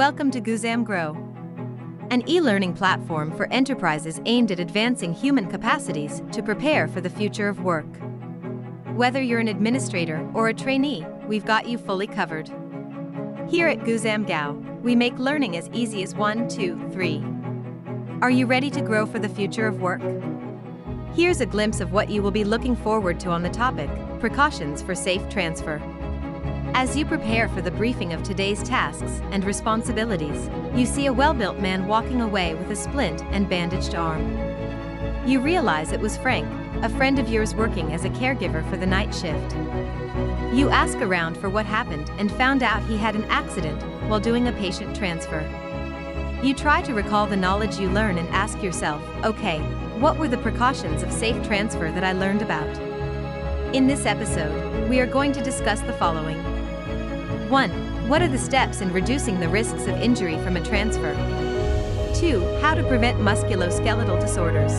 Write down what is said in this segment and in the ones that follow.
Welcome to Guzam Grow, an e-learning platform for enterprises aimed at advancing human capacities to prepare for the future of work. Whether you're an administrator or a trainee, we've got you fully covered. Here at Guzam Grow, we make learning as easy as one, two, three. Are you ready to grow for the future of work? Here's a glimpse of what you will be looking forward to on the topic precautions for safe transfer. As you prepare for the briefing of today's tasks and responsibilities, you see a well built man walking away with a splint and bandaged arm. You realize it was Frank, a friend of yours working as a caregiver for the night shift. You ask around for what happened and found out he had an accident while doing a patient transfer. You try to recall the knowledge you learn and ask yourself, okay, what were the precautions of safe transfer that I learned about? In this episode, we are going to discuss the following 1. What are the steps in reducing the risks of injury from a transfer? 2. How to prevent musculoskeletal disorders.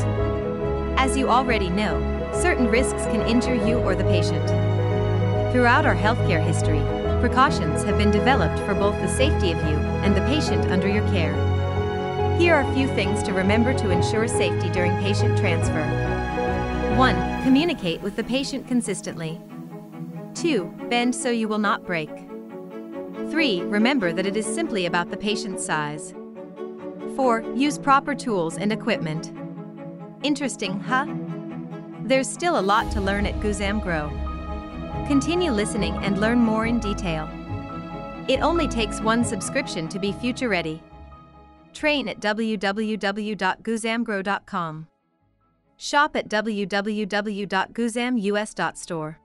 As you already know, certain risks can injure you or the patient. Throughout our healthcare history, precautions have been developed for both the safety of you and the patient under your care. Here are a few things to remember to ensure safety during patient transfer. 1. Communicate with the patient consistently. 2. Bend so you will not break. 3. Remember that it is simply about the patient's size. 4. Use proper tools and equipment. Interesting, huh? There's still a lot to learn at Guzam Grow. Continue listening and learn more in detail. It only takes one subscription to be future ready. Train at www.guzamgrow.com. Shop at www.guzamus.store.